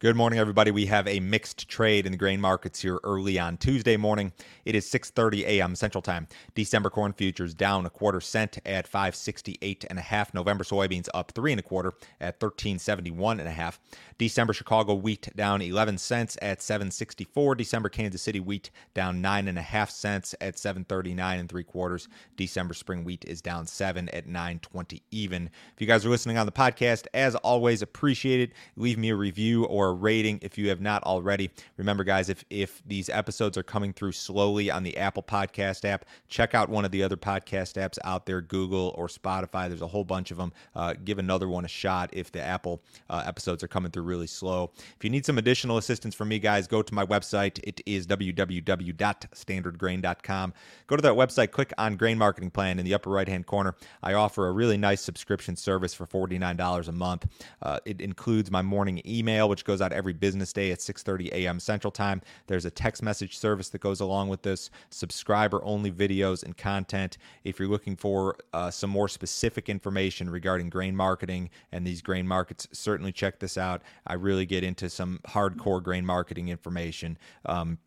Good morning, everybody. We have a mixed trade in the grain markets here early on Tuesday morning. It is 6:30 a.m. Central Time. December corn futures down a quarter cent at 568 and a half. November soybeans up three and a quarter at 1371 and a half. December Chicago wheat down 11 cents at 764. December Kansas City wheat down nine and a half cents at 739 and three quarters. December spring wheat is down seven at 920 even. If you guys are listening on the podcast, as always, appreciate it. Leave me a review or a rating if you have not already. Remember, guys, if if these episodes are coming through slowly on the Apple Podcast app, check out one of the other podcast apps out there, Google or Spotify. There's a whole bunch of them. Uh, give another one a shot if the Apple uh, episodes are coming through really slow. If you need some additional assistance from me, guys, go to my website. It is www.standardgrain.com. Go to that website, click on Grain Marketing Plan in the upper right hand corner. I offer a really nice subscription service for $49 a month. Uh, it includes my morning email, which goes goes out every business day at 6:30 a.m. Central Time. There's a text message service that goes along with this, subscriber only videos and content. If you're looking for uh, some more specific information regarding grain marketing and these grain markets, certainly check this out. I really get into some hardcore grain marketing information. Um,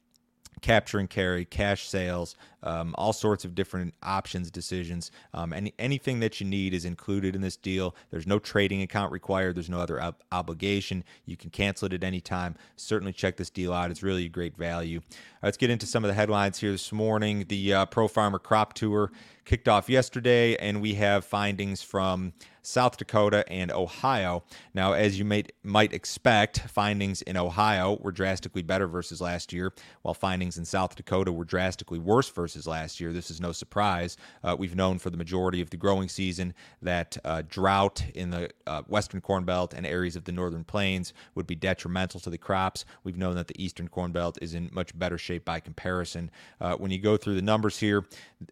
capture and carry, cash sales, um, all sorts of different options decisions. Um, any anything that you need is included in this deal. There's no trading account required. There's no other ob- obligation. You can cancel it at any time. Certainly check this deal out. It's really a great value. let's get into some of the headlines here this morning. The uh, Pro Farmer Crop Tour kicked off yesterday, and we have findings from South Dakota and Ohio. Now, as you might might expect, findings in Ohio were drastically better versus last year, while findings in South Dakota were drastically worse versus last year. This is no surprise. Uh, we've known for the majority of the growing season that uh, drought in the uh, western Corn Belt and areas of the northern plains would be detrimental to the crops. We've known that the eastern Corn Belt is in much better shape by comparison. Uh, when you go through the numbers here,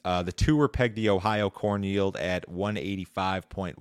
uh, the two were pegged the Ohio corn yield at 185.1,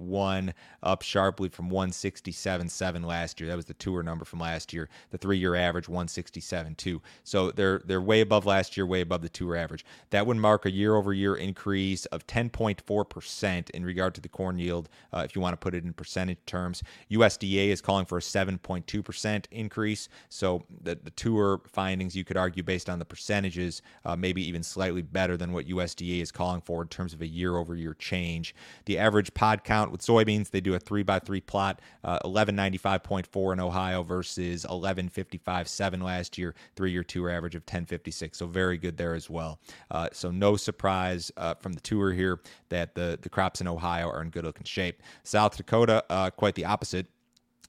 up sharply from 167.7 last year. That was the tour number from last year. The three-year average 167.2. So they're they're way above last year, way above the tour average. That would mark a year-over-year increase of 10.4 percent in regard to the corn yield, uh, if you want to put it in percentage terms. USDA is calling for a 7.2 percent increase. So the the tour findings, you could argue, based on the percentages, uh, maybe even slightly better than what USDA is calling for in terms of a year over year change. The average pod count with soybeans, they do a three by three plot, uh, 1195.4 in Ohio versus 1155.7 last year, three year tour average of 1056. So very good there as well. Uh, so no surprise uh, from the tour here that the, the crops in Ohio are in good looking shape. South Dakota, uh, quite the opposite.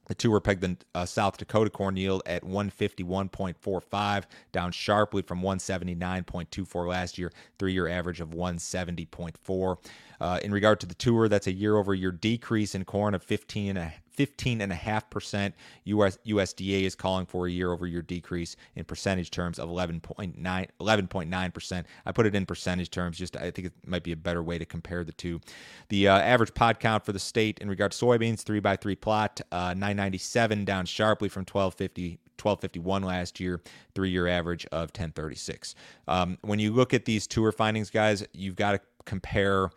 The two were pegged the uh, South Dakota corn yield at 151.45, down sharply from 179.24 last year, three year average of 170.4. Uh, in regard to the tour, that's a year over year decrease in corn of 15 and a 15.5%. US, USDA is calling for a year over year decrease in percentage terms of 11.9, 11.9%. I put it in percentage terms, just I think it might be a better way to compare the two. The uh, average pod count for the state in regard to soybeans, 3 by 3 plot, uh, 997 down sharply from 1250 1251 last year, three year average of 1036. Um, when you look at these tour findings, guys, you've got to compare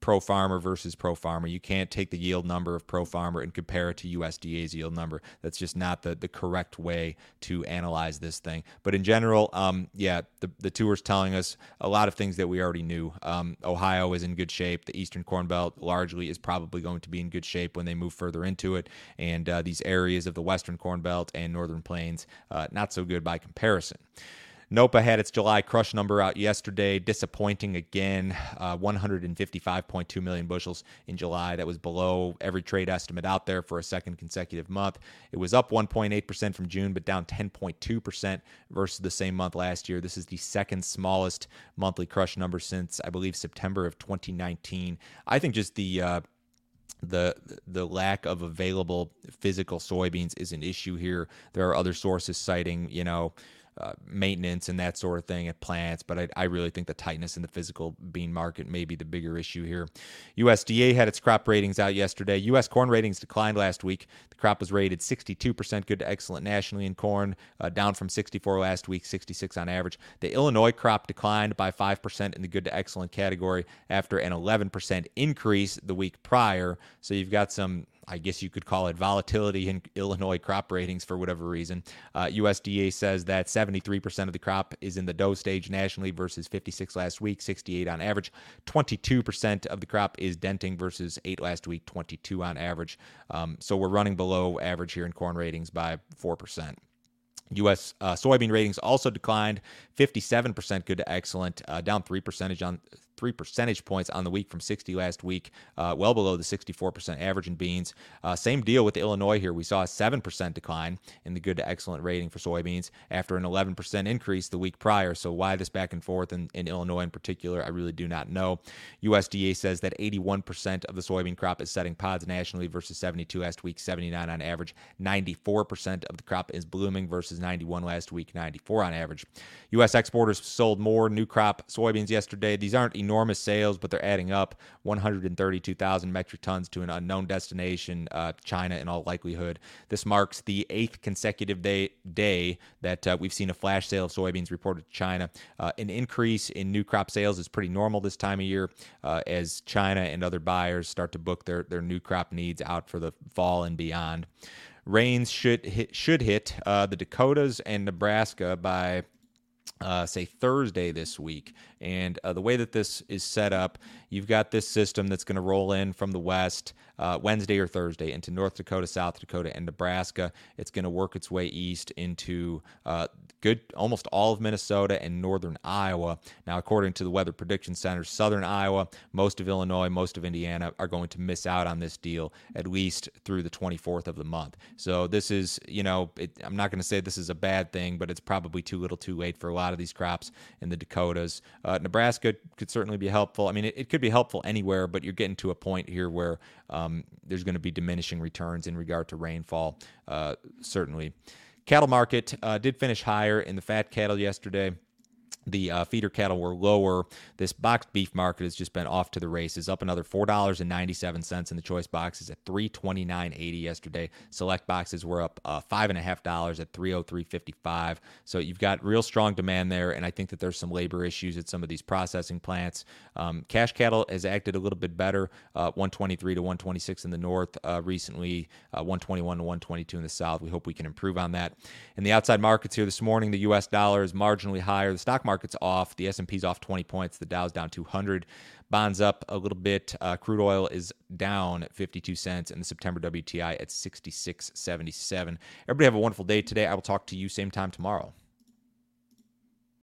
pro farmer versus pro farmer. You can't take the yield number of pro farmer and compare it to USDA's yield number. That's just not the, the correct way to analyze this thing. But in general, um, yeah, the, the tour is telling us a lot of things that we already knew. Um, Ohio is in good shape. The Eastern Corn Belt largely is probably going to be in good shape when they move further into it. And uh, these areas of the Western Corn Belt and Northern Plains, uh, not so good by comparison. NOPA had its July crush number out yesterday. Disappointing again, uh, 155.2 million bushels in July. That was below every trade estimate out there for a second consecutive month. It was up 1.8% from June, but down 10.2% versus the same month last year. This is the second smallest monthly crush number since, I believe, September of 2019. I think just the uh, the the lack of available physical soybeans is an issue here. There are other sources citing, you know, uh, maintenance and that sort of thing at plants. But I, I, really think the tightness in the physical bean market may be the bigger issue here. USDA had its crop ratings out yesterday. U.S. corn ratings declined last week. The crop was rated 62% good to excellent nationally in corn, uh, down from 64 last week, 66 on average. The Illinois crop declined by 5% in the good to excellent category after an 11% increase the week prior. So you've got some I guess you could call it volatility in Illinois crop ratings for whatever reason. Uh, USDA says that 73% of the crop is in the dough stage nationally versus 56 last week, 68 on average. 22% of the crop is denting versus 8 last week, 22 on average. Um, so we're running below average here in corn ratings by 4%. U.S. Uh, soybean ratings also declined, 57% good to excellent, uh, down three percentage on three percentage points on the week from 60 last week, uh, well below the 64% average in beans. Uh, same deal with Illinois here. We saw a 7% decline in the good to excellent rating for soybeans after an 11% increase the week prior. So, why this back and forth in, in Illinois in particular, I really do not know. USDA says that 81% of the soybean crop is setting pods nationally versus 72 last week, 79 on average. 94% of the crop is blooming versus 91 last week, 94 on average. U.S. exporters sold more new crop soybeans yesterday. These aren't enormous enormous sales, but they're adding up 132,000 metric tons to an unknown destination, uh, China, in all likelihood. This marks the eighth consecutive day, day that uh, we've seen a flash sale of soybeans reported to China. Uh, an increase in new crop sales is pretty normal this time of year uh, as China and other buyers start to book their, their new crop needs out for the fall and beyond. Rains should hit, should hit uh, the Dakotas and Nebraska by uh, say Thursday this week. And uh, the way that this is set up, you've got this system that's going to roll in from the west uh, Wednesday or Thursday into North Dakota, South Dakota, and Nebraska. It's going to work its way east into uh, good almost all of Minnesota and northern Iowa. Now, according to the Weather Prediction Center, southern Iowa, most of Illinois, most of Indiana are going to miss out on this deal at least through the 24th of the month. So this is, you know, it, I'm not going to say this is a bad thing, but it's probably too little, too late for a lot of these crops in the Dakotas. Uh, Nebraska could certainly be helpful. I mean, it, it, could be helpful anywhere, but you're getting to a point here where um, there's going to be diminishing returns in regard to rainfall, uh, certainly. Cattle market uh, did finish higher in the fat cattle yesterday the uh, feeder cattle were lower. This boxed beef market has just been off to the races, up another four dollars and ninety seven cents in the choice boxes at three twenty nine eighty yesterday. Select boxes were up uh, five and a half dollars at three oh three fifty five. So you've got real strong demand there, and I think that there's some labor issues at some of these processing plants. Um, cash cattle has acted a little bit better, uh, one twenty three to one twenty six in the north uh, recently, uh, one twenty one to one twenty two in the south. We hope we can improve on that. In the outside markets here this morning, the U.S. dollar is marginally higher. The stock market market's off. The S&P's off 20 points. The Dow's down 200. Bonds up a little bit. Uh, crude oil is down 52 cents, and the September WTI at 66.77. Everybody have a wonderful day today. I will talk to you same time tomorrow.